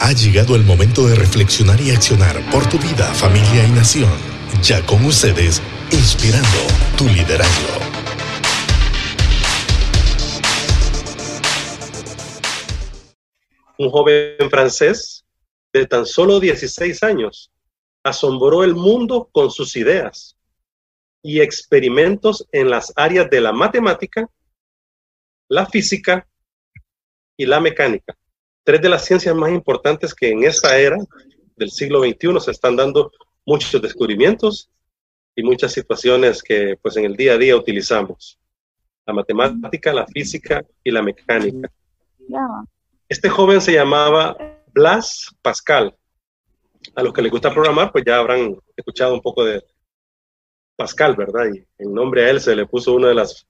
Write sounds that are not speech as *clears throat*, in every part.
Ha llegado el momento de reflexionar y accionar por tu vida, familia y nación. Ya con ustedes, inspirando tu liderazgo. Un joven francés de tan solo 16 años asombró el mundo con sus ideas y experimentos en las áreas de la matemática, la física y la mecánica. Tres de las ciencias más importantes que en esta era del siglo XXI se están dando muchos descubrimientos y muchas situaciones que pues en el día a día utilizamos. La matemática, la física y la mecánica. Este joven se llamaba Blas Pascal. A los que les gusta programar, pues ya habrán escuchado un poco de Pascal, ¿verdad? Y en nombre a él se le puso una de las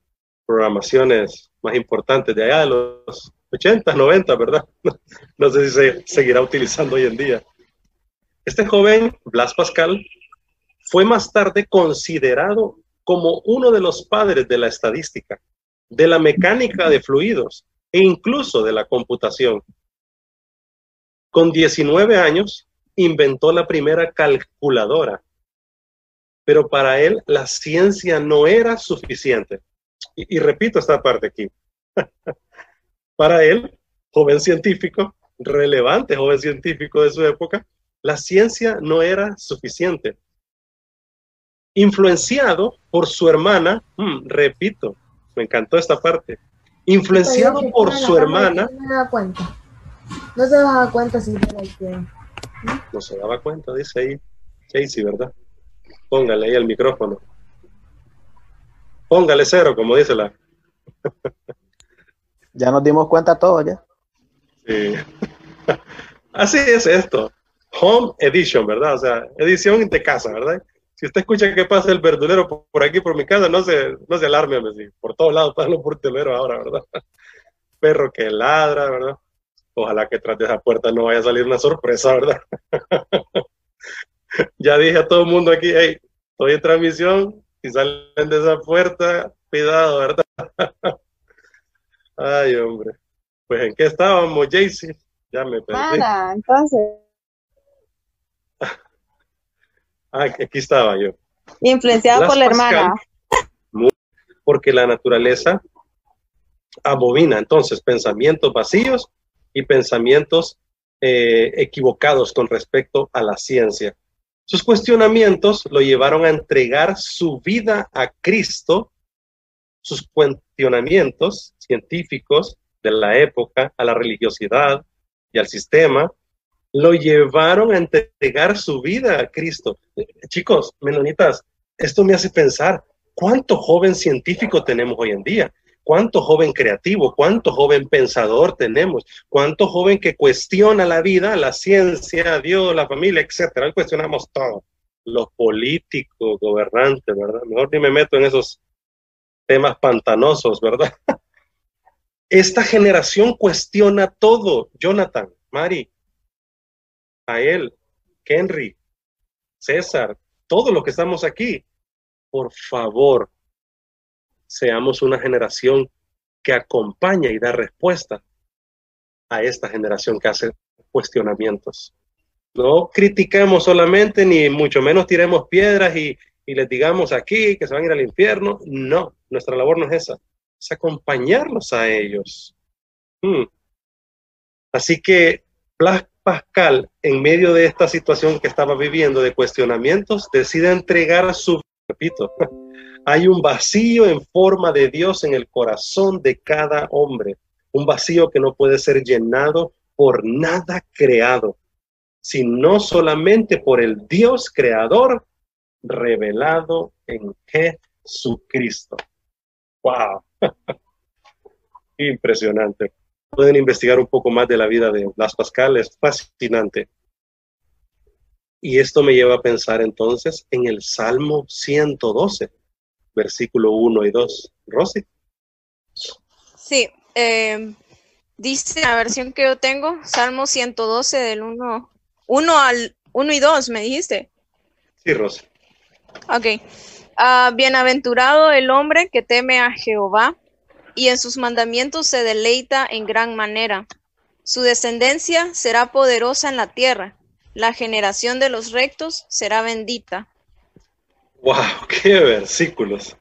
programaciones más importantes de allá de los 80, 90, ¿verdad? *laughs* No sé si se seguirá utilizando hoy en día. Este joven, Blas Pascal, fue más tarde considerado como uno de los padres de la estadística, de la mecánica de fluidos e incluso de la computación. Con 19 años inventó la primera calculadora, pero para él la ciencia no era suficiente. Y, y repito esta parte aquí. *laughs* para él, joven científico, relevante joven científico de su época, la ciencia no era suficiente. Influenciado por su hermana, hmm, repito, me encantó esta parte, influenciado por su hermana. No se daba cuenta. No se daba cuenta si era que... No se daba cuenta, dice ahí Casey, ¿verdad? Póngale ahí el micrófono. Póngale cero, como dice la. ya nos dimos cuenta todos ya. Sí. *laughs* Así es esto. Home Edition, ¿verdad? O sea, edición de casa, ¿verdad? Si usted escucha que pasa el verdulero por aquí, por mi casa, no se, no se alarme, por todos lados pasan los porteleros ahora, ¿verdad? *laughs* Perro que ladra, ¿verdad? Ojalá que tras de esa puerta no vaya a salir una sorpresa, ¿verdad? *laughs* ya dije a todo el mundo aquí, hey, estoy en transmisión, si salen de esa puerta, cuidado, ¿verdad? *laughs* Ay, hombre. Pues en qué estábamos, Jaycee? Ya me perdí. Nada, entonces. *laughs* Ah, aquí estaba yo. Influenciado por la hermana. Porque la naturaleza abomina entonces pensamientos vacíos y pensamientos eh, equivocados con respecto a la ciencia. Sus cuestionamientos lo llevaron a entregar su vida a Cristo, sus cuestionamientos científicos de la época a la religiosidad y al sistema, lo llevaron a entregar su vida a Cristo. Chicos, menonitas, esto me hace pensar, ¿cuánto joven científico tenemos hoy en día? ¿Cuánto joven creativo? ¿Cuánto joven pensador tenemos? ¿Cuánto joven que cuestiona la vida, la ciencia, Dios, la familia, etcétera? Cuestionamos todo. Los políticos, gobernantes, ¿verdad? Mejor ni me meto en esos temas pantanosos, ¿verdad? *laughs* Esta generación cuestiona todo. Jonathan, Mari, a él, Henry, César, todos los que estamos aquí, por favor, seamos una generación que acompaña y da respuesta a esta generación que hace cuestionamientos. No critiquemos solamente, ni mucho menos tiremos piedras y, les digamos aquí que se van a ir al infierno. No, nuestra labor no es esa, es acompañarlos a ellos. Hmm. Así que Blas Pascal, en medio de esta situación que estaba viviendo de cuestionamientos, decide entregar su, repito, hay un vacío en forma de Dios en el corazón de cada hombre, un vacío que no puede ser llenado por nada creado, sino solamente por el Dios creador revelado en Jesucristo. ¡Wow! *laughs* Impresionante. Pueden investigar un poco más de la vida de Blas Pascal, es fascinante. Y esto me lleva a pensar entonces en el Salmo 112 versículo 1 y 2. Rosy. Sí, eh, dice la versión que yo tengo, Salmo 112 del 1, 1 al 1 y 2, me dijiste. Sí, Rosy. Ok. Uh, bienaventurado el hombre que teme a Jehová y en sus mandamientos se deleita en gran manera. Su descendencia será poderosa en la tierra. La generación de los rectos será bendita. ¡Wow! *laughs* ¡Qué versículos!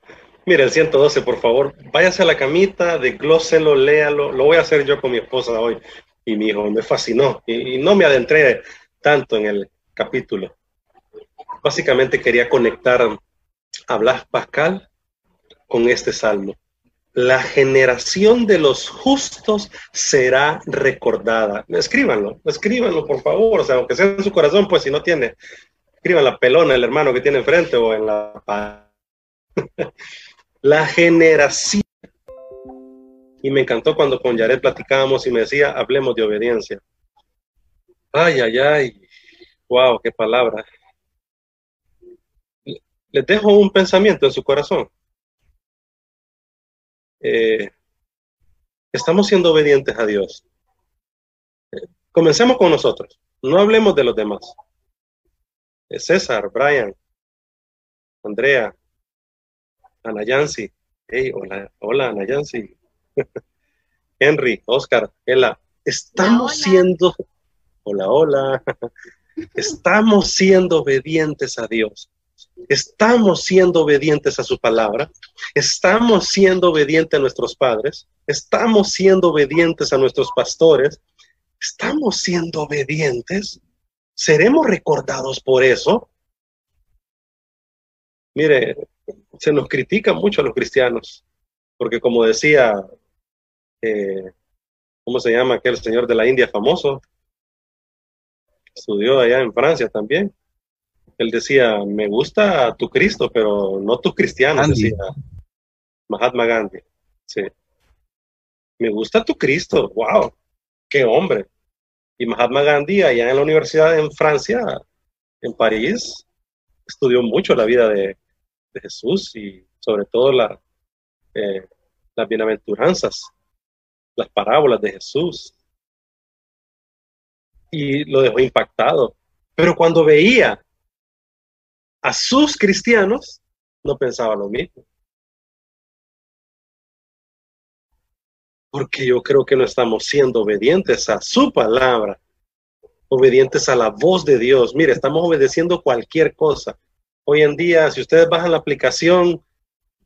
Mire, el 112, por favor, váyase a la camita, desglóselo, léalo. Lo voy a hacer yo con mi esposa hoy y mi hijo. Me fascinó y, y no me adentré tanto en el capítulo. Básicamente quería conectar a Blas Pascal con este salmo. La generación de los justos será recordada. Escríbanlo, escríbanlo, por favor. O sea, aunque sea en su corazón, pues si no tiene, escriban la pelona, el hermano que tiene enfrente o en la... *laughs* la generación. Y me encantó cuando con Yaret platicábamos y me decía, hablemos de obediencia. Ay, ay, ay. Wow, qué palabra. Les dejo un pensamiento en su corazón. Eh, estamos siendo obedientes a Dios. Eh, comencemos con nosotros. No hablemos de los demás. Eh, César, Brian, Andrea, Ana Yancy. Hey, hola, hola Ana Yancy. *laughs* Henry, Oscar, Ella. Estamos siendo, hola, hola. *laughs* Estamos siendo obedientes a Dios. Estamos siendo obedientes a su palabra. Estamos siendo obedientes a nuestros padres. Estamos siendo obedientes a nuestros pastores. Estamos siendo obedientes. ¿Seremos recordados por eso? Mire, se nos critica mucho a los cristianos, porque como decía, eh, ¿cómo se llama aquel señor de la India famoso? Estudió allá en Francia también. Él decía, me gusta tu Cristo, pero no tus cristianos, decía Mahatma Gandhi. Sí. Me gusta tu Cristo, wow, qué hombre. Y Mahatma Gandhi, allá en la universidad en Francia, en París, estudió mucho la vida de, Jesús y sobre todo eh, las bienaventuranzas, las parábolas de Jesús. Y lo dejó impactado. Pero cuando veía a sus cristianos, no pensaba lo mismo. Porque yo creo que no estamos siendo obedientes a su palabra, obedientes a la voz de Dios. Mire, estamos obedeciendo cualquier cosa. Hoy en día, si ustedes bajan la aplicación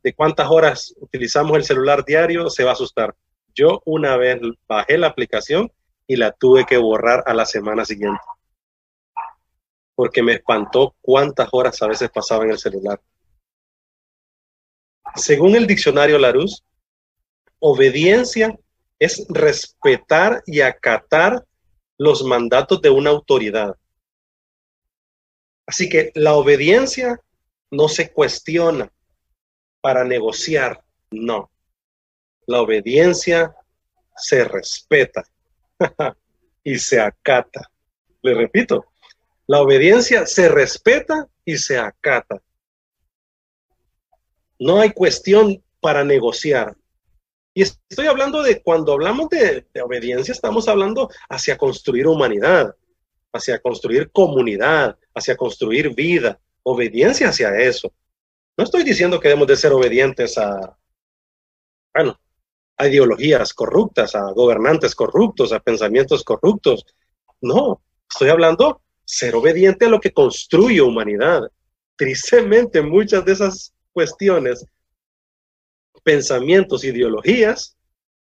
de cuántas horas utilizamos el celular diario, se va a asustar. Yo una vez bajé la aplicación y la tuve que borrar a la semana siguiente porque me espantó cuántas horas a veces pasaba en el celular. Según el diccionario Larousse, obediencia es respetar y acatar los mandatos de una autoridad. Así que la obediencia no se cuestiona para negociar, no. La obediencia se respeta *laughs* y se acata. Le repito, la obediencia se respeta y se acata. No hay cuestión para negociar. Y estoy hablando de cuando hablamos de, obediencia, estamos hablando hacia construir humanidad, hacia construir comunidad, hacia construir vida, obediencia hacia eso. No estoy diciendo que debemos de ser obedientes a, bueno, a ideologías corruptas, a gobernantes corruptos, a pensamientos corruptos. No, estoy hablando ser obediente a lo que construye humanidad. Tristemente, muchas de esas cuestiones, pensamientos, ideologías,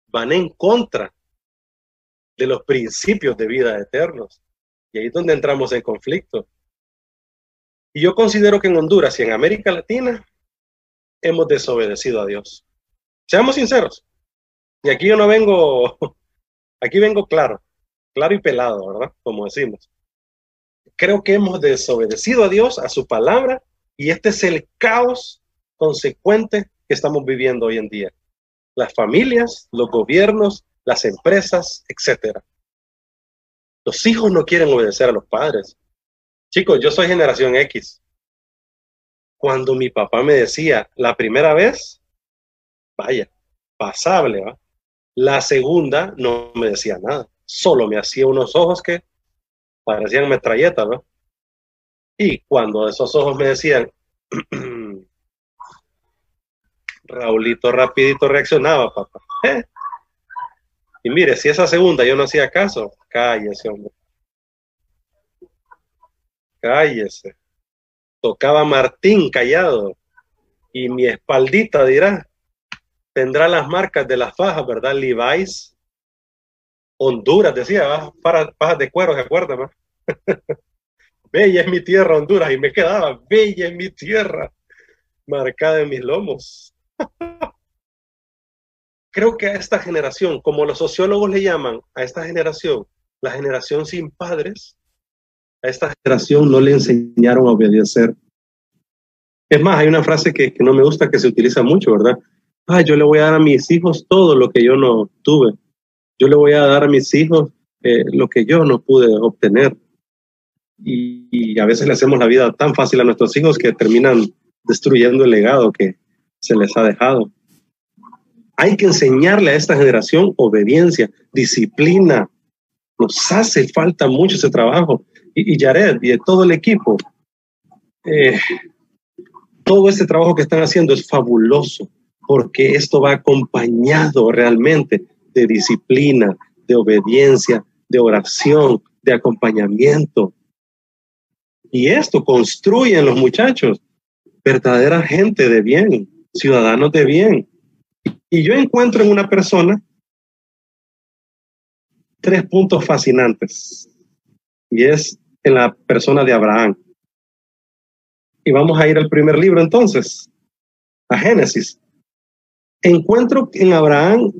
van en contra de los principios de vida eternos. Y ahí es donde entramos en conflicto. Y yo considero que en Honduras y en América Latina hemos desobedecido a Dios. Seamos sinceros. Y aquí yo no vengo, *laughs* aquí vengo claro, claro y pelado, ¿verdad? Como decimos creo que hemos desobedecido a Dios, a su palabra, y este es el caos consecuente que estamos viviendo hoy en día. Las familias, los gobiernos, las empresas, etcétera. Los hijos no quieren obedecer a los padres. Chicos, yo soy generación X. Cuando mi papá me decía la primera vez, vaya, pasable, ¿va? La segunda no me decía nada, solo me hacía unos ojos que parecían metralletas, ¿no? Y cuando esos ojos me decían, *clears throat* Raulito rapidito reaccionaba, papá. ¿eh? Y mire, si esa segunda yo no hacía caso, cállese, hombre. Cállese. Tocaba Martín callado. Y mi espaldita dirá, tendrá las marcas de las fajas, ¿verdad? Levi's. Honduras, decía, para fajas de cuero, ¿se acuerdan? *laughs* bella es mi tierra, Honduras. Y me quedaba, bella es mi tierra, marcada en mis lomos. Creo que a esta generación, como los sociólogos le llaman a esta generación, la generación sin padres, a esta generación no le enseñaron a obedecer. Es más, hay una frase que, no me gusta que se utiliza mucho, ¿verdad? Ah, yo le voy a dar a mis hijos todo lo que yo no tuve. Yo le voy a dar a mis hijos eh, lo que yo no pude obtener. Y, y, a veces le hacemos la vida tan fácil a nuestros hijos que terminan destruyendo el legado que se les ha dejado. Hay que enseñarle a esta generación obediencia, disciplina. Nos hace falta mucho ese trabajo. Y, y Jared y todo el equipo, eh, todo este trabajo que están haciendo es fabuloso porque esto va acompañado realmente de disciplina, de obediencia, de oración, de acompañamiento. Y esto construye en los muchachos verdadera gente de bien, ciudadanos de bien. Y yo encuentro en una persona tres puntos fascinantes. Y es en la persona de Abraham. Y vamos a ir al primer libro entonces, a Génesis. Encuentro en Abraham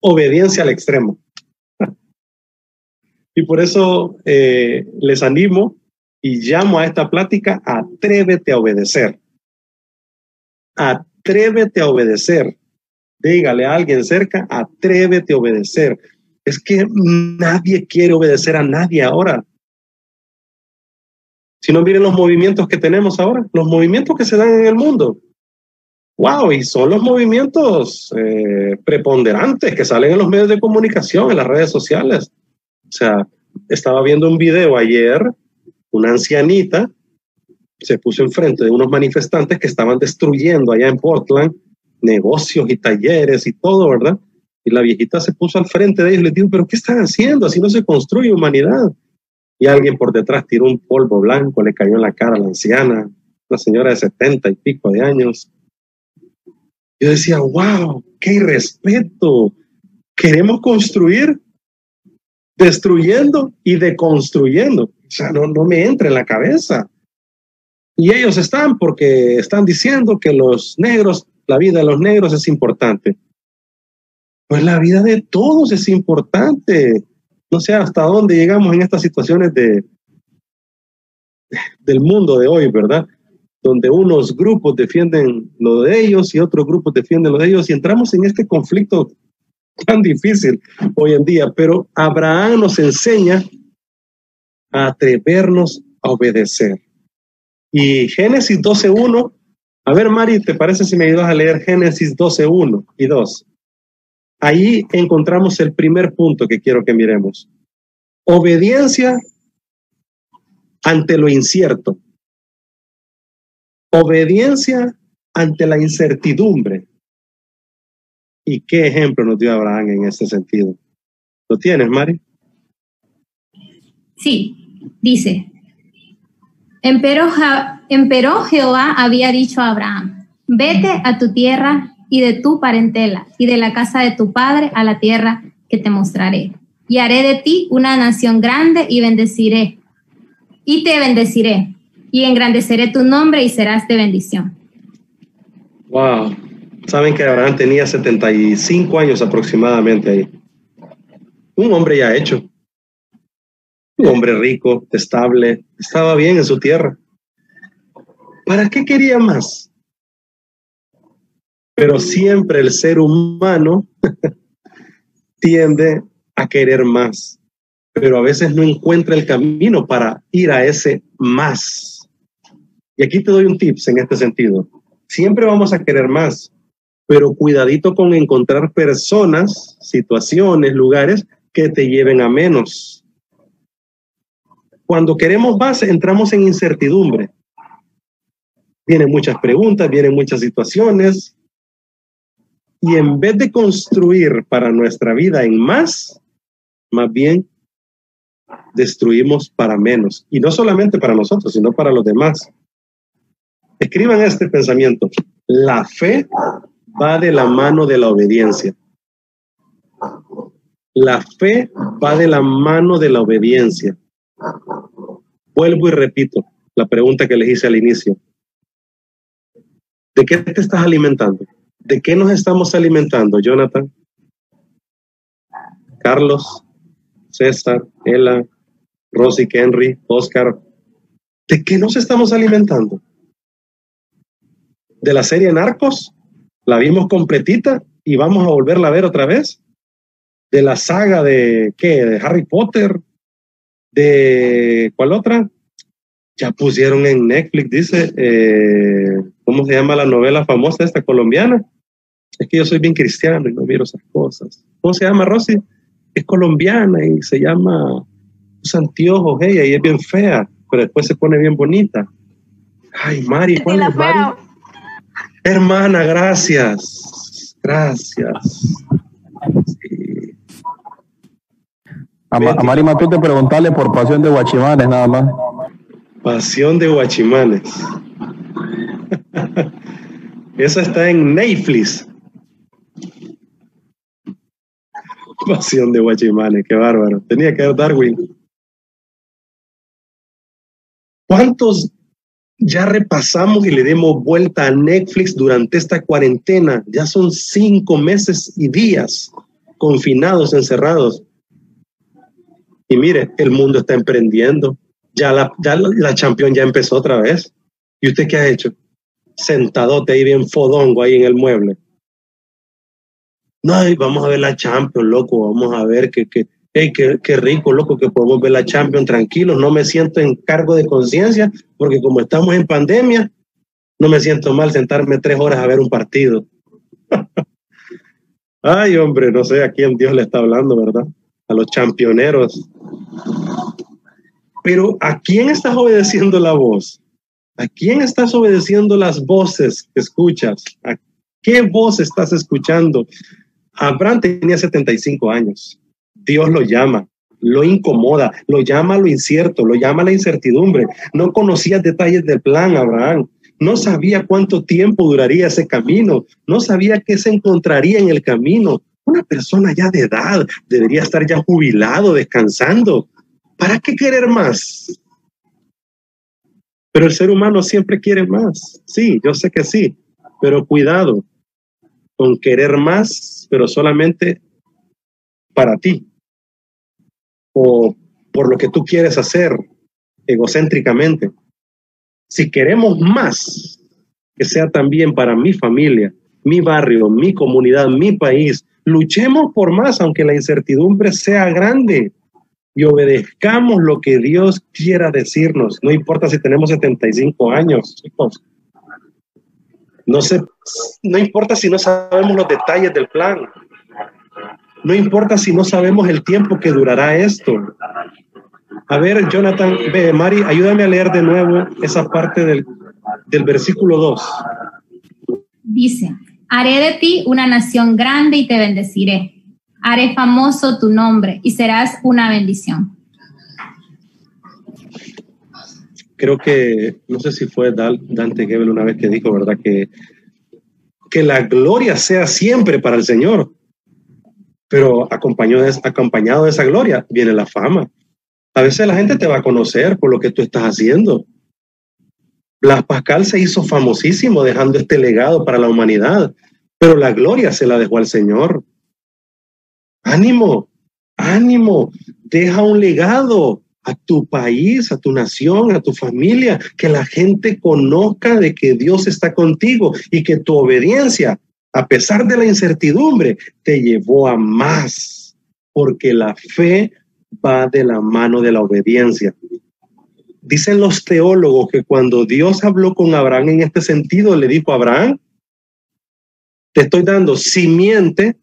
obediencia al extremo. *laughs* Y por eso eh, les animo y llamo a esta plática, atrévete a obedecer. Atrévete a obedecer. Dígale a alguien cerca, atrévete a obedecer. Es que nadie quiere obedecer a nadie ahora. Si no miren los movimientos que tenemos ahora, los movimientos que se dan en el mundo. Wow, y son los movimientos eh, preponderantes que salen en los medios de comunicación, en las redes sociales. O sea, estaba viendo un video ayer, una ancianita se puso enfrente de unos manifestantes que estaban destruyendo allá en Portland negocios y talleres y todo, ¿verdad? Y la viejita se puso al frente de ellos y les dijo, pero ¿qué están haciendo? Así no se construye humanidad. Y alguien por detrás tiró un polvo blanco, le cayó en la cara a la anciana, una señora de setenta y pico de años. Yo decía, wow, qué irrespeto. Queremos construir destruyendo y deconstruyendo. O sea, no, no me entra en la cabeza. Y ellos están porque están diciendo que los negros, la vida de los negros es importante. Pues la vida de todos es importante. No sé hasta dónde llegamos en estas situaciones de, del mundo de hoy, ¿verdad? Donde unos grupos defienden lo de ellos y otros grupos defienden lo de ellos y entramos en este conflicto tan difícil hoy en día. Pero Abraham nos enseña a atrevernos a obedecer. Y Génesis 12.1, a ver Mari, ¿te parece si me ayudas a leer Génesis 12.1 y 2? Ahí encontramos el primer punto que quiero que miremos. Obediencia ante lo incierto. Obediencia ante la incertidumbre. ¿Y qué ejemplo nos dio Abraham en este sentido? ¿Lo tienes, Mari? Sí, dice, empero, Jehová había dicho a Abraham, vete a tu tierra y de tu parentela y de la casa de tu padre a la tierra que te mostraré. Y haré de ti una nación grande y bendeciré. Y te bendeciré y engrandeceré tu nombre y serás de bendición. Wow. Saben que Abraham tenía 75 años aproximadamente ahí. Un hombre ya hecho. Un hombre rico, estable, estaba bien en su tierra. ¿Para qué quería más? Pero siempre el ser humano *laughs* tiende a querer más, pero a veces no encuentra el camino para ir a ese más. Y aquí te doy un tips en este sentido. Siempre vamos a querer más, pero cuidadito con encontrar personas, situaciones, lugares que te lleven a menos. Cuando queremos más, entramos en incertidumbre. Vienen muchas preguntas, vienen muchas situaciones, Y en vez de construir para nuestra vida en más, más bien destruimos para menos. Y no solamente para nosotros, sino para los demás. Escriban este pensamiento. La fe va de la mano de la obediencia. La fe va de la mano de la obediencia. Vuelvo y repito la pregunta que les hice al inicio. ¿De qué te estás alimentando? ¿De qué nos estamos alimentando, Jonathan? Carlos, César, Ela, Rosy, Henry, Oscar. ¿De qué nos estamos alimentando? ¿De la serie Narcos? ¿La vimos completita y vamos a volverla a ver otra vez? ¿De la saga de qué? ¿De Harry Potter? ¿De cuál otra? Ya pusieron en Netflix, dice, eh, ¿cómo se llama la novela famosa esta colombiana? Es que yo soy bien cristiano y no miro esas cosas. ¿Cómo se llama, Rosy? Es colombiana y se llama Los Anteojos, ella, y es bien fea, pero después se pone bien bonita. Ay, Mari, ¿cuál es Mari? Hermana, gracias. Gracias. A, a, Mari Matute preguntarle por Pasión de Guachimanes, nada más. Pasión de Guachimanes. *laughs* Esa está en Netflix. Pasión de Guachimanes, qué bárbaro. Tenía que ver Darwin. ¿Cuántos ya repasamos y le dimos vuelta a Netflix durante esta cuarentena? Ya son cinco meses y días confinados, encerrados. Y mire, el mundo está emprendiendo. Ya la, ya la ya empezó otra vez. ¿Y usted qué ha hecho? Sentadote ahí bien fodongo ahí en el mueble. No, vamos a ver la Champions, loco. Vamos a ver que, que, hey, qué, qué rico, loco, que podemos ver la Champions tranquilos. No me siento en cargo de conciencia porque como estamos en pandemia, no me siento mal sentarme tres horas a ver un partido. *laughs* Ay, hombre, no sé a quién Dios le está hablando, ¿verdad? A los championeros. Pero ¿a quién estás obedeciendo la voz? ¿A quién estás obedeciendo las voces que escuchas? ¿A qué voz estás escuchando? Abraham tenía 75 años. Dios lo llama, lo incomoda, lo llama lo incierto, lo llama la incertidumbre. No conocía detalles del plan, Abraham. No sabía cuánto tiempo duraría ese camino. No sabía qué se encontraría en el camino. Una persona ya de edad debería estar ya jubilado, descansando. ¿Para qué querer más? Pero el ser humano siempre quiere más. Sí, yo sé que sí, pero cuidado con querer más, pero solamente para ti o por lo que tú quieres hacer egocéntricamente. Si queremos más, que sea también para mi familia, mi barrio, mi comunidad, mi país, luchemos por más, aunque la incertidumbre sea grande y obedezcamos lo que Dios quiera decirnos. No importa si tenemos 75 años, chicos. No, sé, no importa si no sabemos los detalles del plan. No importa si no sabemos el tiempo que durará esto. A ver, Jonathan, ve, Mari, ayúdame a leer de nuevo esa parte del, del versículo 2. Dice, haré de ti una nación grande y te bendeciré haré famoso tu nombre y serás una bendición. Creo que, no sé si fue Dante Gebel una vez que dijo, ¿verdad? Que, que la gloria sea siempre para el Señor, pero acompañado de, acompañado de esa gloria viene la fama. A veces la gente te va a conocer por lo que tú estás haciendo. Blas Pascal se hizo famosísimo dejando este legado para la humanidad, pero la gloria se la dejó al Señor. Ánimo, ánimo, deja un legado a tu país, a tu nación, a tu familia, que la gente conozca de que Dios está contigo y que tu obediencia, a pesar de la incertidumbre, te llevó a más, porque la fe va de la mano de la obediencia. Dicen los teólogos que cuando Dios habló con Abraham en este sentido, le dijo a Abraham, te estoy dando simiente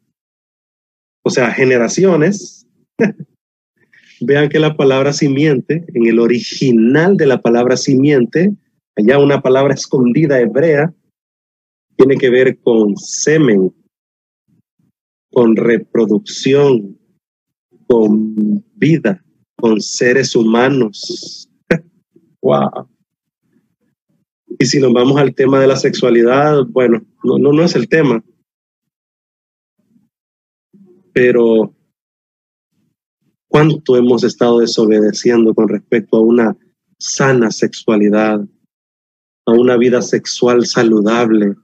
o sea, generaciones. *laughs* Vean que la palabra simiente, en el original de la palabra simiente, allá una palabra escondida hebrea, tiene que ver con semen, con reproducción, con vida, con seres humanos. Y si nos vamos al tema de la sexualidad, bueno, no, no, no es el tema. Pero cuánto hemos estado desobedeciendo con respecto a una sana sexualidad, a una vida sexual saludable,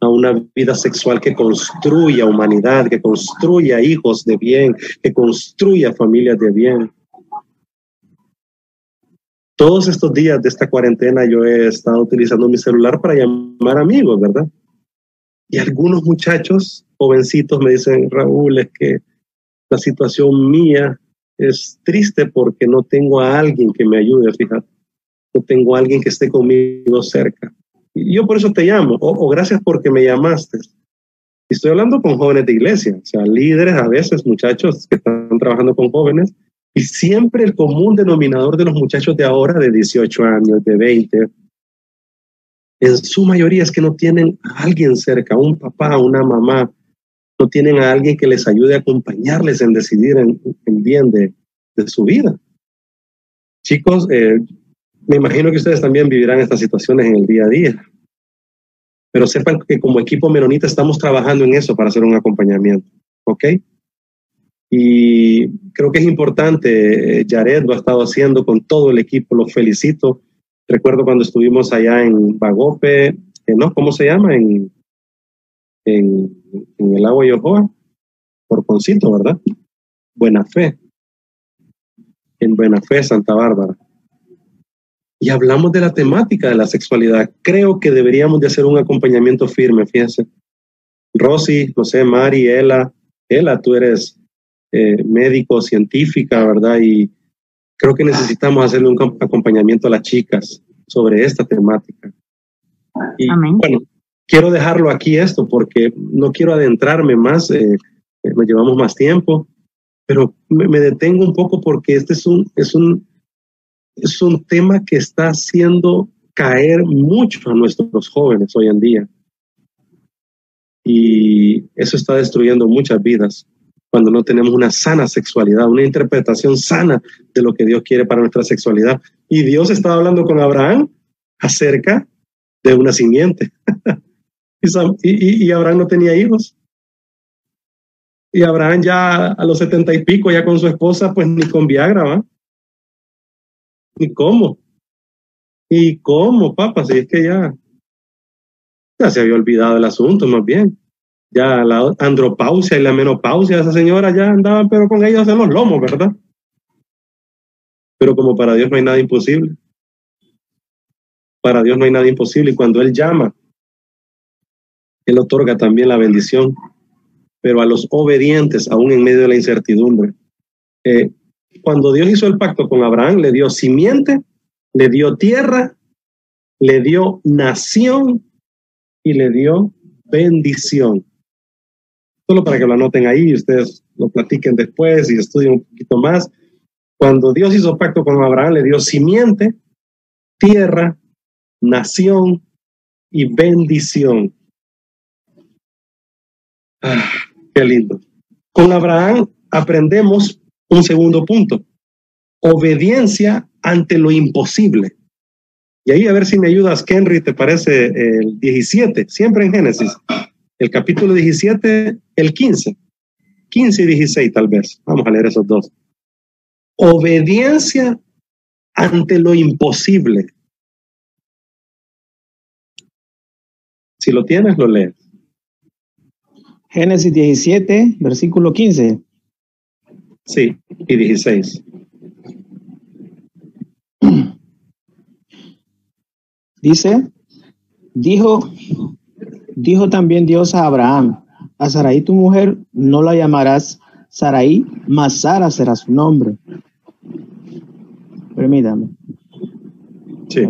a una vida sexual que construya humanidad, que construya hijos de bien, que construya familias de bien. Todos estos días de esta cuarentena yo he estado utilizando mi celular para llamar amigos, ¿verdad? Y algunos muchachos, jovencitos, me dicen, Raúl, es que la situación mía es triste porque no tengo a alguien que me ayude, fíjate. No tengo a alguien que esté conmigo cerca. Y yo por eso te llamo, o, gracias porque me llamaste. Estoy hablando con jóvenes de iglesia, o sea, líderes a veces, muchachos que están trabajando con jóvenes, y siempre el común denominador de los muchachos de ahora, de 18 años, de 20, en su mayoría es que no tienen a alguien cerca, un papá, una mamá, no tienen a alguien que les ayude a acompañarles en decidir en, bien de, su vida. Chicos, eh, me imagino que ustedes también vivirán estas situaciones en el día a día. Pero sepan que como equipo menonita estamos trabajando en eso para hacer un acompañamiento. ¿Ok? Y creo que es importante, eh, Jared lo ha estado haciendo con todo el equipo, los felicito. Recuerdo cuando estuvimos allá en Bagope, eh, ¿no? ¿Cómo se llama? En, en, el agua Yohoa, por Poncito, ¿verdad? Buena Fe. En Buena Fe, Santa Bárbara y hablamos de la temática de la sexualidad. Creo que deberíamos de hacer un acompañamiento firme, fíjense. Rosy, no sé, Mari, Ela, Ela, tú eres eh, médico, científica, ¿verdad? Y creo que necesitamos hacerle un acompañamiento a las chicas sobre esta temática. Y bueno, quiero dejarlo aquí esto porque no quiero adentrarme más, eh, eh, me llevamos más tiempo, pero me, me, detengo un poco porque este es un, es un, es un tema que está haciendo caer mucho a nuestros jóvenes hoy en día. Y eso está destruyendo muchas vidas cuando no tenemos una sana sexualidad, una interpretación sana de lo que Dios quiere para nuestra sexualidad. Y Dios estaba hablando con Abraham acerca de una simiente. *laughs* y, Abraham no tenía hijos. Y Abraham ya a los setenta y pico, ya con su esposa, pues ni con Viagra, ¿va? ¿Y cómo? ¿Y cómo, papá? Si es que ya, ya se había olvidado el asunto, más bien. Ya la andropausia y la menopausia, esa señora ya andaban, pero con ellos en los lomos, ¿verdad? Pero como para Dios no hay nada imposible. Para Dios no hay nada imposible. Y cuando Él llama, Él otorga también la bendición. Pero a los obedientes, aún en medio de la incertidumbre, eh, cuando Dios hizo el pacto con Abraham, le dio simiente, le dio tierra, le dio nación y le dio bendición. Solo para que lo anoten ahí y ustedes lo platiquen después y estudien un poquito más. Cuando Dios hizo pacto con Abraham, le dio simiente, tierra, nación y bendición. Ah, qué lindo. Con Abraham aprendemos un segundo punto, obediencia ante lo imposible. Y ahí a ver si me ayudas, Henry, ¿te parece el 17? Siempre en Génesis. El capítulo 17, el 15. 15 y 16 tal vez. Vamos a leer esos dos. Obediencia ante lo imposible. Si lo tienes, lo lees. Génesis 17, versículo 15. Sí, y 16. Dice, dijo, dijo también Dios a Abraham, a Sarai tu mujer no la llamarás Sarai, mas Sara será su nombre. Permítame. Sí.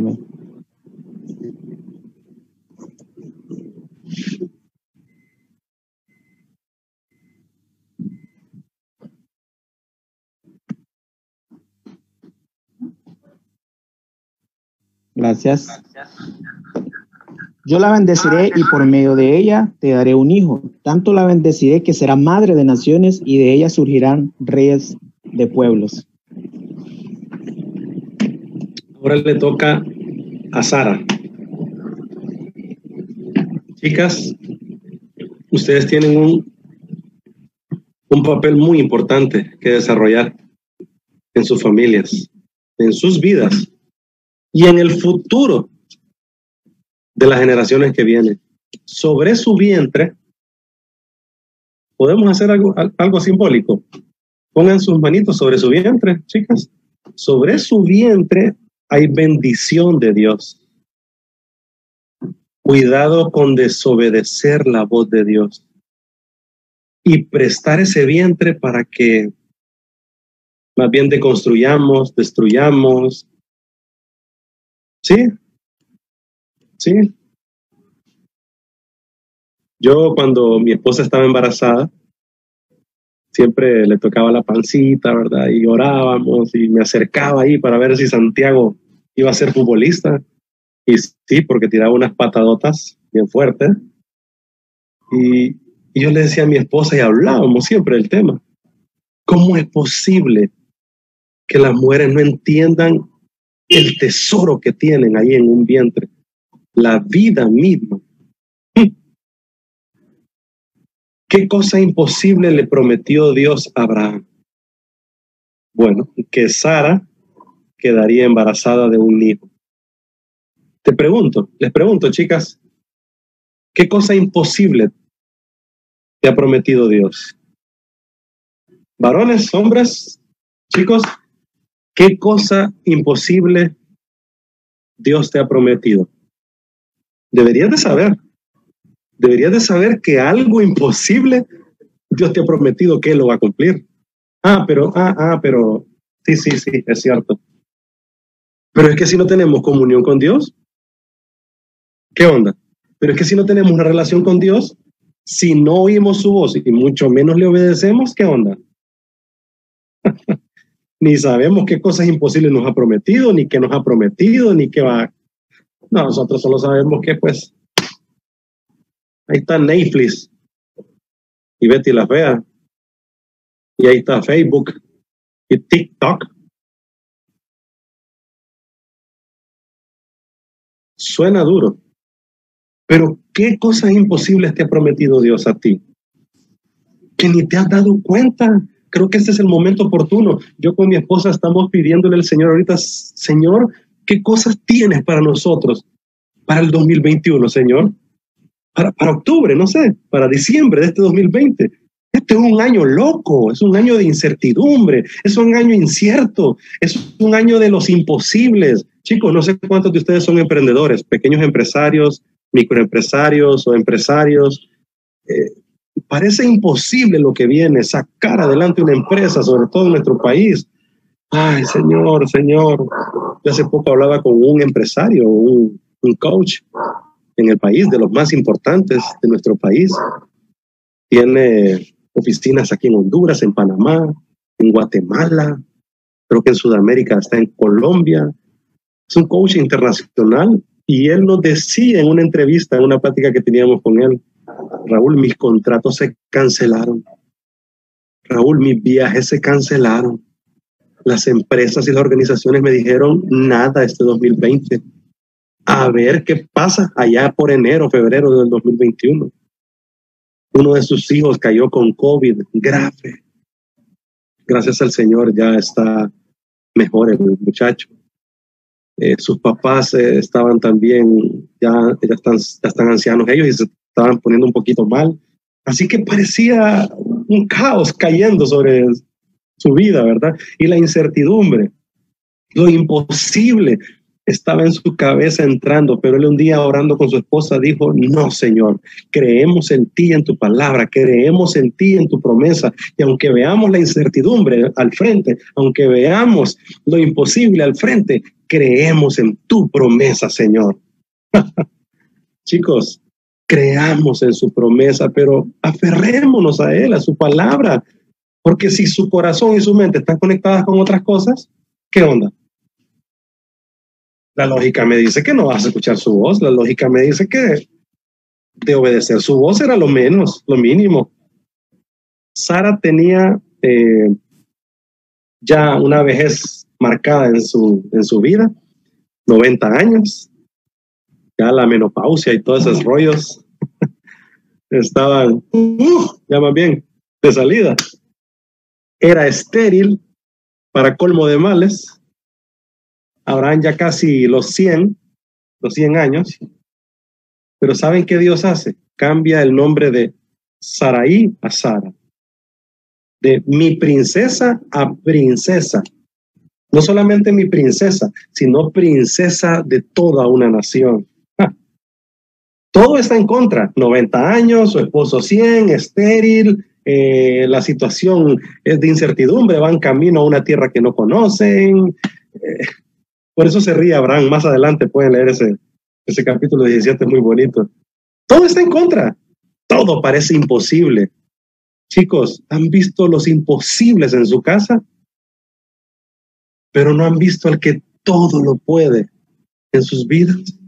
Gracias. Yo la bendeciré y por medio de ella te daré un hijo. tanto la bendeciré que será madre de naciones y de ella surgirán reyes de pueblos. Ahora le toca a Sara. Chicas, ustedes tienen un, un papel muy importante que desarrollar en sus familias, en sus vidas y en el futuro de las generaciones que vienen. Sobre su vientre, podemos hacer algo, algo simbólico. Pongan sus manitos sobre su vientre, chicas. Sobre su vientre hay bendición de Dios. Cuidado con desobedecer la voz de Dios y prestar ese vientre para que más bien deconstruyamos, destruyamos. ¿Sí? ¿Sí? Yo cuando mi esposa estaba embarazada, siempre le tocaba la pancita, ¿verdad? Y orábamos y me acercaba ahí para ver si Santiago iba a ser futbolista. Y sí, porque tiraba unas patadotas bien fuertes. Y, yo le decía a mi esposa y hablábamos siempre del tema. ¿Cómo es posible que las mujeres no entiendan el tesoro que tienen ahí en un vientre? La vida misma. ¿Qué cosa imposible le prometió Dios a Abraham? Bueno, que Sara quedaría embarazada de un hijo. Te pregunto, les pregunto, chicas, ¿qué cosa imposible te ha prometido Dios? Varones, hombres, chicos, ¿qué cosa imposible Dios te ha prometido? Deberías de saber, deberías de saber que algo imposible Dios te ha prometido que lo va a cumplir. Ah, pero, ah, ah, pero, sí, sí, sí, es cierto. Pero es que si no tenemos comunión con Dios, ¿Qué onda? Pero es que si no tenemos una relación con Dios, si no oímos su voz y mucho menos le obedecemos, ¿qué onda? *laughs* ni sabemos qué cosas imposibles nos ha prometido, ni qué nos ha prometido, ni qué va. No, nosotros solo sabemos que pues ahí está Netflix y Betty la Fea. Y ahí está Facebook y TikTok. Suena duro, pero ¿qué cosas imposibles te ha prometido Dios a ti? Que ni te has dado cuenta. Creo que este es el momento oportuno. Yo con mi esposa estamos pidiéndole al Señor ahorita, Señor, ¿qué cosas tienes para nosotros para el 2021, Señor? Para, para octubre, no sé, para diciembre de este 2020. Este es un año loco, es un año de incertidumbre, es un año incierto, es un año de los imposibles. Chicos, no sé cuántos de ustedes son emprendedores, pequeños empresarios, microempresarios o empresarios. Eh, parece imposible lo que viene, sacar adelante una empresa, sobre todo en nuestro país. Ay, señor, señor. Yo hace poco hablaba con un empresario, un, coach en el país, de los más importantes de nuestro país. Tiene oficinas aquí en Honduras, en Panamá, en Guatemala, creo que en Sudamérica está en Colombia. Es un coach internacional y él nos decía en una entrevista, en una plática que teníamos con él, Raúl, mis contratos se cancelaron. Raúl, mis viajes se cancelaron. Las empresas y las organizaciones me dijeron nada este 2020. A ver qué pasa allá por enero, febrero del 2021. Uno de sus hijos cayó con COVID grave. Gracias al Señor ya está mejor el muchacho. Eh, sus papás eh, estaban también, ya, ya, están, ya están ancianos ellos y se estaban poniendo un poquito mal. Así que parecía un caos cayendo sobre su vida, ¿verdad? Y la incertidumbre, lo imposible estaba en su cabeza entrando, pero él un día orando con su esposa dijo, no, Señor, creemos en ti, en tu palabra, creemos en ti, en tu promesa, y aunque veamos la incertidumbre al frente, aunque veamos lo imposible al frente, creemos en tu promesa, Señor. *laughs* Chicos, creamos en su promesa, pero aferrémonos a Él, a su palabra, porque si su corazón y su mente están conectadas con otras cosas, ¿qué onda? La lógica me dice que no vas a escuchar su voz, la lógica me dice que de obedecer su voz era lo menos, lo mínimo. Sara tenía eh, ya una vejez marcada en su, en su vida, 90 años, ya la menopausia y todos esos rollos *laughs* estaban, uh, ya más bien, de salida. Era estéril para colmo de males. Habrán ya casi los 100, los 100 años. Pero ¿saben qué Dios hace? Cambia el nombre de Saraí a Sara. De mi princesa a princesa. No solamente mi princesa, sino princesa de toda una nación. Todo está en contra. 90 años, su esposo 100, estéril, eh, la situación es de incertidumbre, van camino a una tierra que no conocen. Eh, por eso se ríe Abraham. Más adelante pueden leer ese, ese capítulo 17, muy bonito. Todo está en contra. Todo parece imposible. Chicos, ¿han visto los imposibles en su casa? Pero no han visto al que todo lo puede en sus vidas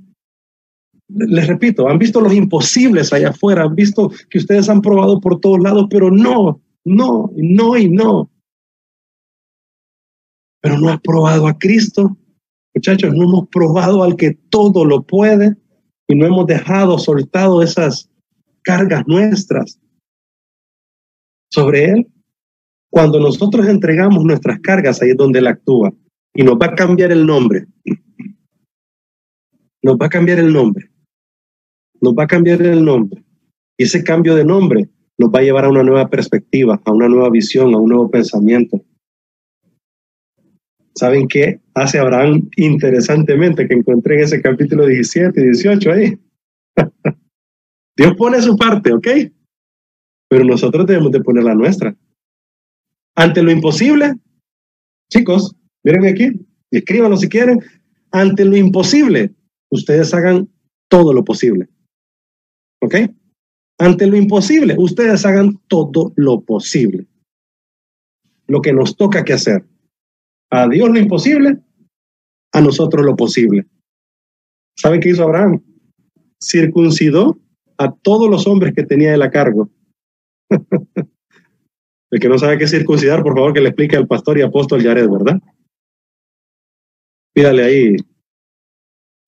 les repito, han visto los imposibles allá afuera, han visto que ustedes han probado por todos lados, pero no, no, no y no. Pero no has probado a Cristo. Muchachos, no hemos probado al que todo lo puede y no hemos dejado soltado esas cargas nuestras sobre Él. Cuando nosotros entregamos nuestras cargas, ahí es donde Él actúa y nos va a cambiar el nombre. Nos va a cambiar el nombre nos va a cambiar el nombre. Y ese cambio de nombre nos va a llevar a una nueva perspectiva, a una nueva visión, a un nuevo pensamiento. ¿Saben qué hace Abraham interesantemente que encontré en ese capítulo 17 y 18 ahí? *laughs* Dios pone su parte, ¿ok? Pero nosotros debemos de poner la nuestra. Ante lo imposible, chicos, miren aquí, escríbanlo si quieren, ante lo imposible, ustedes hagan todo lo posible. ¿Ok? Ante lo imposible, ustedes hagan todo lo posible. Lo que nos toca que hacer. A Dios lo imposible, a nosotros lo posible. ¿Saben qué hizo Abraham? Circuncidó a todos los hombres que tenía él a cargo. *laughs* El que no sabe qué circuncidar, por favor que le explique al pastor y apóstol Yared, ¿verdad? Pídale ahí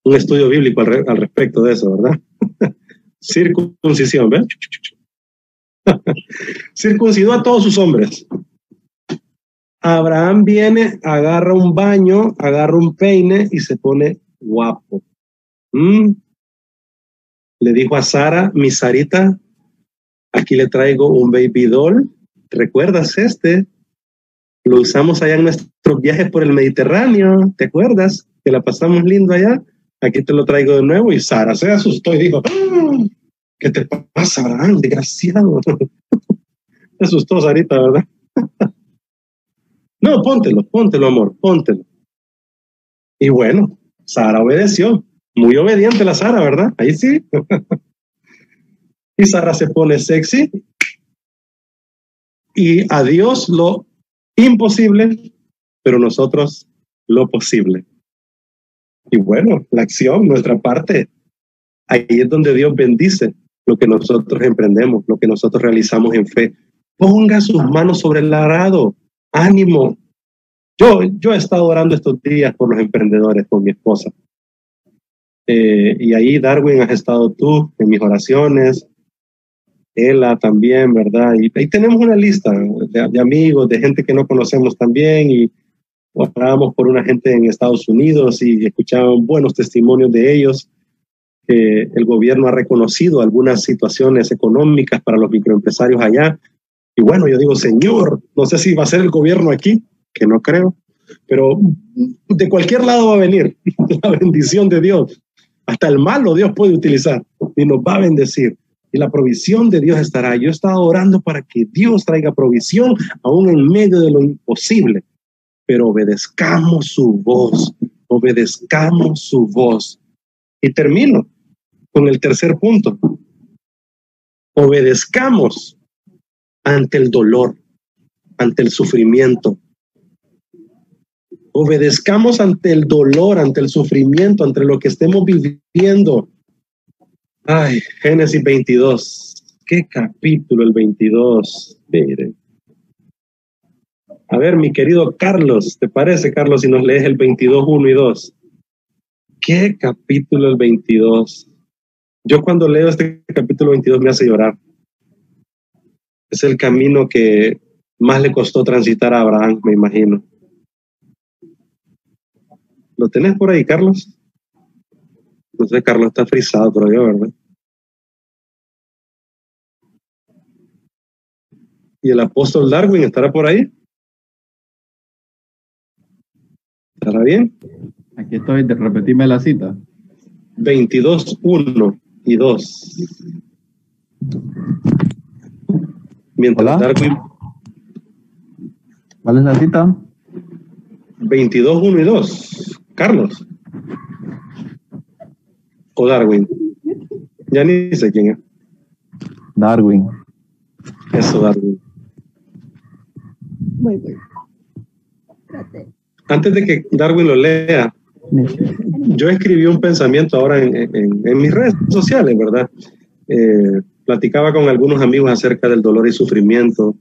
un estudio bíblico al, al respecto de eso, ¿verdad? *laughs* circuncisión, ¿ves? *laughs* Circuncidó a todos sus hombres. Abraham viene, agarra un baño, agarra un peine y se pone guapo. Mm. Le dijo a Sara, mi Sarita, aquí le traigo un baby doll. ¿Recuerdas este? Lo usamos allá en nuestros viajes por el Mediterráneo. ¿Te acuerdas? Que la pasamos lindo allá. Aquí te lo traigo de nuevo. Y Sara se asustó y dijo, ¡Ah! ¿qué te pasa, Abraham? Desgraciado. *laughs* te asustó Sarita, ¿verdad? *laughs* no, póntelo, póntelo, amor, póntelo. Y bueno, Sara obedeció. Muy obediente la Sara, ¿verdad? Ahí sí. *laughs* y Sara se pone sexy. Y a Dios lo imposible, pero nosotros lo posible. Y bueno, la acción, nuestra parte, ahí es donde Dios bendice lo que nosotros emprendemos, lo que nosotros realizamos en fe. Ponga sus manos sobre el arado, ánimo. Yo, yo he estado orando estos días por los emprendedores con mi esposa. Eh, y ahí, Darwin, has estado tú en mis oraciones, Ella también, ¿verdad? Y tenemos una lista de, de amigos, de gente que no conocemos también y orábamos por una gente en Estados Unidos y escuchábamos buenos testimonios de ellos. el gobierno ha reconocido algunas situaciones económicas para los microempresarios allá. Y bueno, yo digo, Señor, no sé si va a ser el gobierno aquí, que no creo, pero de cualquier lado va a venir *laughs* la bendición de Dios. Hasta el malo Dios puede utilizar y nos va a bendecir. Y la provisión de Dios estará. Yo he estado orando para que Dios traiga provisión aún en medio de lo imposible pero obedezcamos su voz, obedezcamos su voz. Y termino con el tercer punto. Obedezcamos ante el dolor, ante el sufrimiento. Obedezcamos ante el dolor, ante el sufrimiento, ante lo que estemos viviendo. Ay, Génesis 22. ¿Qué capítulo el 22? Miren. A ver, mi querido Carlos, ¿te parece, Carlos, si nos lees el 22, 1 y 2? ¿Qué capítulo el 22? Yo cuando leo este capítulo 22 me hace llorar. Es el camino que más le costó transitar a Abraham, me imagino. ¿Lo tenés por ahí, Carlos? No sé, Carlos está frisado todavía, ¿verdad? ¿Y el apóstol Darwin estará por ahí? ¿Estará bien? Aquí estoy, de repetirme la cita. 22, 1 y 2. Mientras Hola. Darwin, ¿Cuál es la cita? 22, 1 y 2. Carlos. O Darwin. Ya ni sé quién es. Darwin. Eso, Darwin. Muy bueno. Espérate. Antes de que Darwin lo lea, yo escribí un pensamiento ahora en, en- en mis redes sociales, ¿verdad? Eh, platicaba con algunos amigos acerca del dolor y sufrimiento.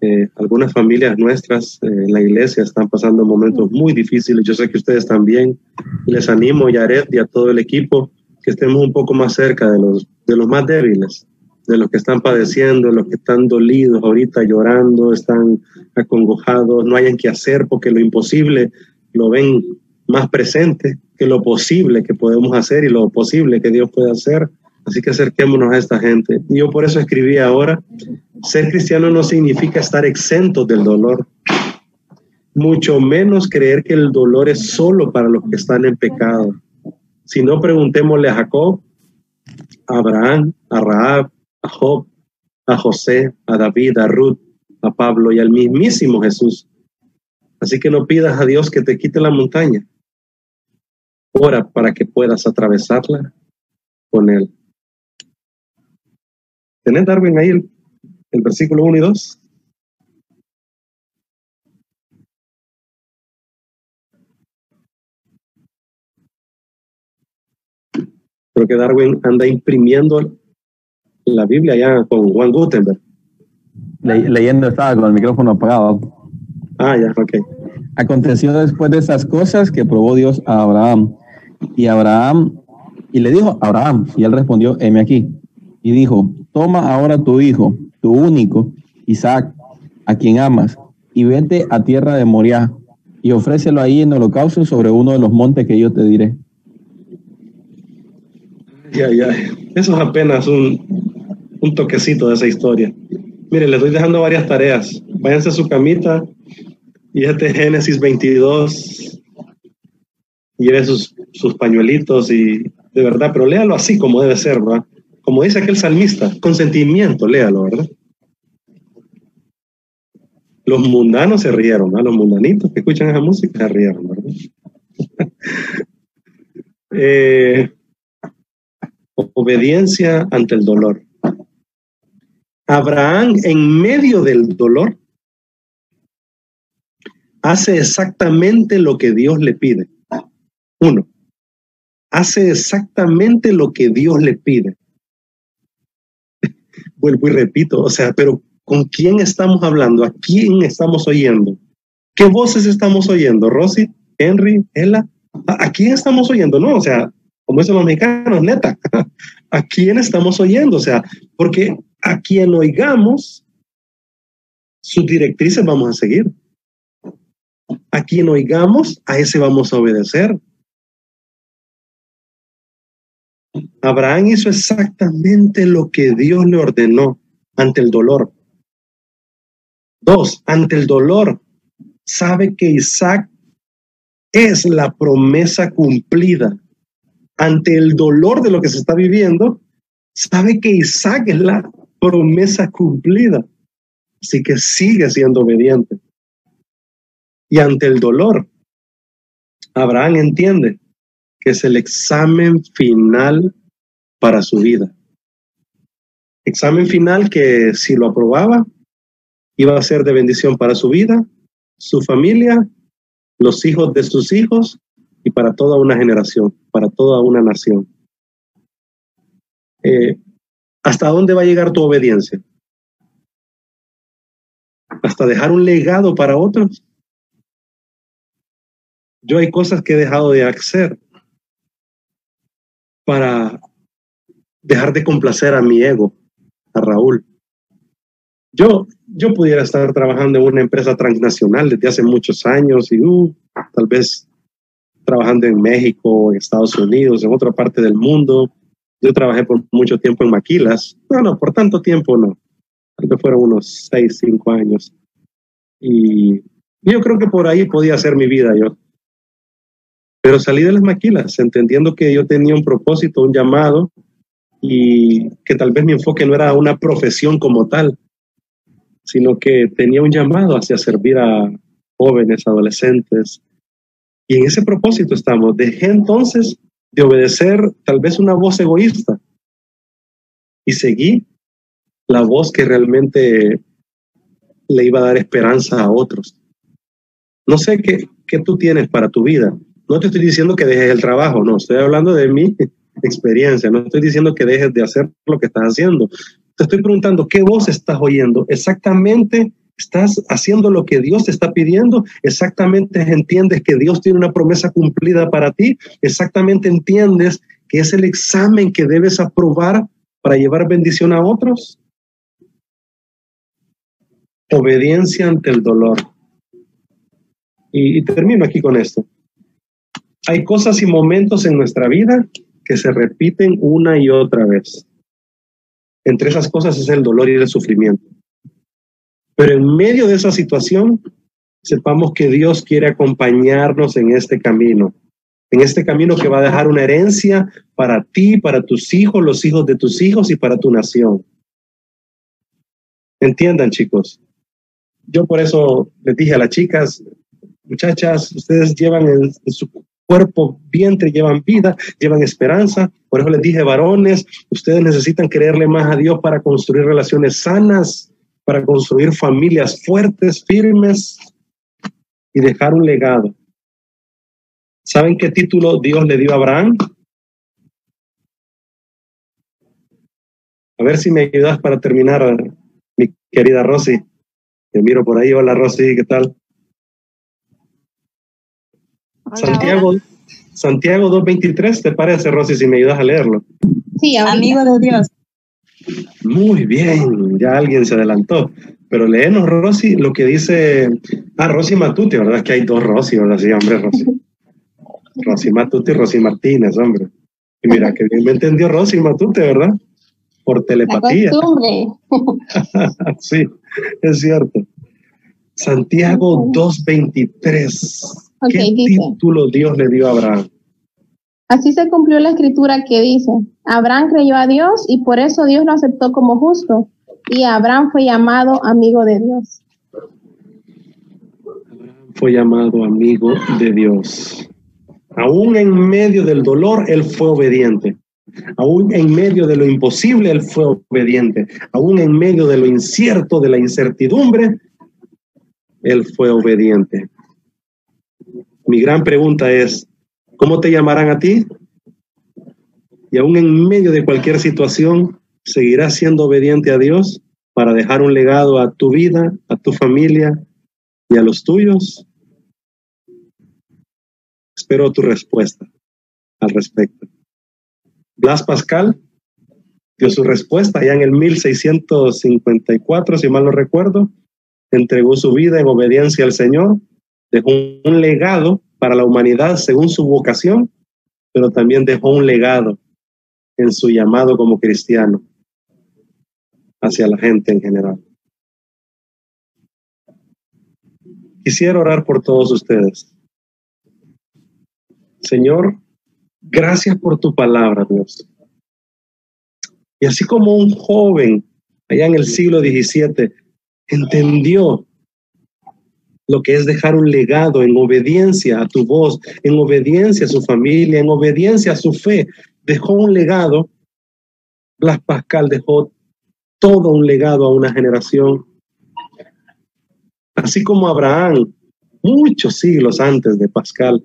Eh, algunas familias nuestras eh, en la iglesia están pasando momentos muy difíciles. Yo sé que ustedes también. Les animo, Yaret y a todo el equipo, que estemos un poco más cerca de los, de los más débiles, de los que están padeciendo, de los que están dolidos ahorita, llorando, están acongojados, no hayan que hacer porque lo imposible lo ven más presente que lo posible que podemos hacer y lo posible que Dios puede hacer. Así que acerquémonos a esta gente. Y yo por eso escribí ahora, ser cristiano no significa estar exento del dolor, mucho menos creer que el dolor es solo para los que están en pecado. Si no, preguntémosle a Jacob, a Abraham, a Rahab, a Job, a José, a David, a Ruth, a Pablo y al mismísimo Jesús. Así que no pidas a Dios que te quite la montaña. Ora para que puedas atravesarla con Él. ¿Tenés, Darwin, ahí el, el versículo 1 y 2? Creo que Darwin anda imprimiendo la Biblia ya con Juan Gutenberg. Le- leyendo estaba con el micrófono apagado. Ah, ya, ok. Aconteció después de esas cosas que probó Dios a Abraham. Y Abraham, y le dijo, Abraham, y él respondió, heme aquí. Y dijo, toma ahora tu hijo, tu único, Isaac, a quien amas, y vete a tierra de Moriah, y ofrécelo ahí en holocausto sobre uno de los montes que yo te diré. Ya, ya. Eso es apenas un, un toquecito de esa historia. Mire, les estoy dejando varias tareas. Váyanse a su camita y este Génesis 22. Lleve sus, sus pañuelitos y de verdad, pero léalo así como debe ser, ¿verdad? Como dice aquel salmista, con sentimiento, léalo, ¿verdad? Los mundanos se rieron, ¿verdad? Los mundanitos que escuchan esa música se rieron, ¿verdad? *laughs* eh, obediencia ante el dolor. Abraham, en medio del dolor, hace exactamente lo que Dios le pide. Uno, hace exactamente lo que Dios le pide. *laughs* Vuelvo y repito, o sea, pero ¿con quién estamos hablando? ¿A quién estamos oyendo? ¿Qué voces estamos oyendo? ¿Rosy? ¿Henry? ¿Ella? ¿A, quién estamos oyendo? No, o sea, como dicen los mexicanos, neta, *laughs* ¿a quién estamos oyendo? O sea, porque a quien oigamos, sus directrices vamos a seguir. A quien oigamos, a ese vamos a obedecer. Abraham hizo exactamente lo que Dios le ordenó ante el dolor. Dos, ante el dolor, sabe que Isaac es la promesa cumplida. Ante el dolor de lo que se está viviendo, sabe que Isaac es la promesa cumplida. Así que sigue siendo obediente. Y ante el dolor, Abraham entiende que es el examen final para su vida. Examen final que si lo aprobaba, iba a ser de bendición para su vida, su familia, los hijos de sus hijos y para toda una generación, para toda una nación. eh, ¿hasta dónde va a llegar tu obediencia? ¿Hasta dejar un legado para otros? Yo hay cosas que he dejado de hacer para dejar de complacer a mi ego, a Raúl. Yo, yo pudiera estar trabajando en una empresa transnacional desde hace muchos años y uh, tal vez trabajando en México, en Estados Unidos, en otra parte del mundo. Yo trabajé por mucho tiempo en Maquilas. No, no, por tanto tiempo no. Tal vez fueron unos seis, cinco años. Y yo creo que por ahí podía ser mi vida yo. Pero salí de las maquilas, entendiendo que yo tenía un propósito, un llamado, y que tal vez mi enfoque no era una profesión como tal, sino que tenía un llamado hacia servir a jóvenes, adolescentes. Y en ese propósito estamos. Dejé entonces de obedecer tal vez una voz egoísta y seguí la voz que realmente le iba a dar esperanza a otros. No sé qué, qué tú tienes para tu vida. No te estoy diciendo que dejes el trabajo, no, estoy hablando de mi *laughs* experiencia, no estoy diciendo que dejes de hacer lo que estás haciendo. Te estoy preguntando, ¿qué voz estás oyendo? Exactamente, ¿estás haciendo lo que Dios te está pidiendo? ¿Exactamente entiendes que Dios tiene una promesa cumplida para ti? ¿Exactamente entiendes que es el examen que debes aprobar para llevar bendición a otros? Obediencia ante el dolor. Y, y termino aquí con esto. Hay cosas y momentos en nuestra vida que se repiten una y otra vez. Entre esas cosas es el dolor y el sufrimiento. Pero en medio de esa situación, sepamos que Dios quiere acompañarnos en este camino, en este camino que va a dejar una herencia para ti, para tus hijos, los hijos de tus hijos y para tu nación. Entiendan, chicos. Yo por eso les dije a las chicas, muchachas, ustedes llevan en, su cuerpo, vientre, llevan vida, llevan esperanza. Por eso les dije, varones, ustedes necesitan creerle más a Dios para construir relaciones sanas, para construir familias fuertes, firmes y dejar un legado. ¿Saben qué título Dios le dio a Abraham? A ver si me ayudas para terminar, mi querida Rosy. Te miro por ahí. Hola, Rosy, ¿qué tal? Santiago, Santiago 2.23, ¿te parece, Rosy, si me ayudas a leerlo? Sí, Amigo de Dios. Muy bien, ya alguien se adelantó. Pero léenos, Rosy, lo que dice. Ah, Rosy Matuti, ¿verdad? Que hay dos Rosy, ¿verdad? Sí, hombre, Rosy. Rosy Matuti y Rosy Martínez, hombre. Y mira, que bien me entendió Rosy Matute, ¿verdad? Por telepatía. *laughs* sí, es cierto. Santiago 2.23. ¿Qué título Dios le dio a Abraham? Así se cumplió la escritura que dice, Abraham creyó a Dios y por eso Dios lo aceptó como justo y Abraham fue llamado amigo de Dios. Abraham fue llamado amigo de Dios. Aún en medio del dolor, él fue obediente. Aún en medio de lo imposible, él fue obediente. Aún en medio de lo incierto, de la incertidumbre, él fue obediente. Mi gran pregunta es, ¿cómo te llamarán a ti? Y aún en medio de cualquier situación, ¿seguirás siendo obediente a Dios para dejar un legado a tu vida, a tu familia y a los tuyos? Espero tu respuesta al respecto. Blas Pascal dio su respuesta ya en el 1654, si mal no recuerdo, entregó su vida en obediencia al Señor dejó un legado para la humanidad según su vocación, pero también dejó un legado en su llamado como cristiano hacia la gente en general. Quisiera orar por todos ustedes. Señor, gracias por tu palabra, Dios. Y así como un joven allá en el siglo XVII entendió lo que es dejar un legado en obediencia a tu voz, en obediencia a su familia, en obediencia a su fe. Dejó un legado. Blas Pascal dejó todo un legado a una generación. Así como Abraham, muchos siglos antes de Pascal,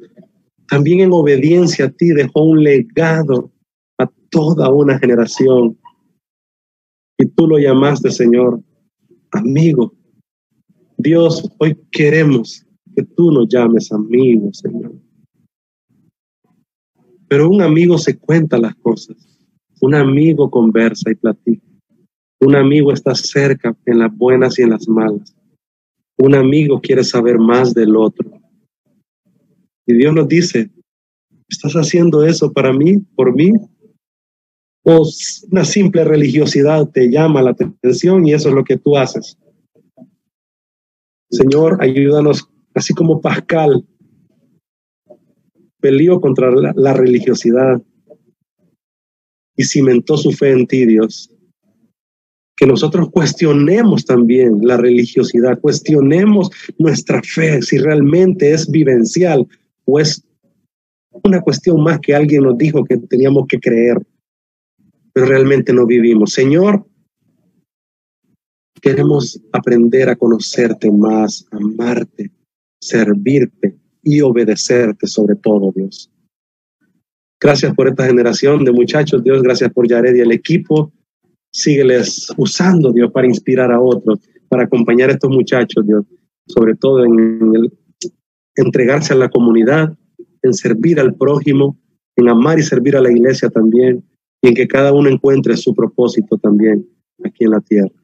también en obediencia a ti dejó un legado a toda una generación. Y tú lo llamaste, Señor, amigo. Dios, hoy queremos que tú nos llames amigo, Señor. Pero un amigo se cuenta las cosas. Un amigo conversa y platica. Un amigo está cerca en las buenas y en las malas. Un amigo quiere saber más del otro. Y Dios nos dice, ¿estás haciendo eso para mí, por mí? ¿O una simple religiosidad te llama la atención y eso es lo que tú haces? Señor, ayúdanos, así como Pascal peleó contra la, religiosidad y cimentó su fe en ti, Dios. Que nosotros cuestionemos también la religiosidad, cuestionemos nuestra fe, si realmente es vivencial o es una cuestión más que alguien nos dijo que teníamos que creer, pero realmente no vivimos. Señor, queremos aprender a conocerte más, amarte, servirte y obedecerte sobre todo, Dios. Gracias por esta generación de muchachos, Dios, gracias por Yared y el equipo. Sígueles usando, Dios, para inspirar a otros, para acompañar a estos muchachos, Dios, sobre todo en entregarse a la comunidad, en servir al prójimo, en amar y servir a la iglesia también, y en que cada uno encuentre su propósito también aquí en la tierra.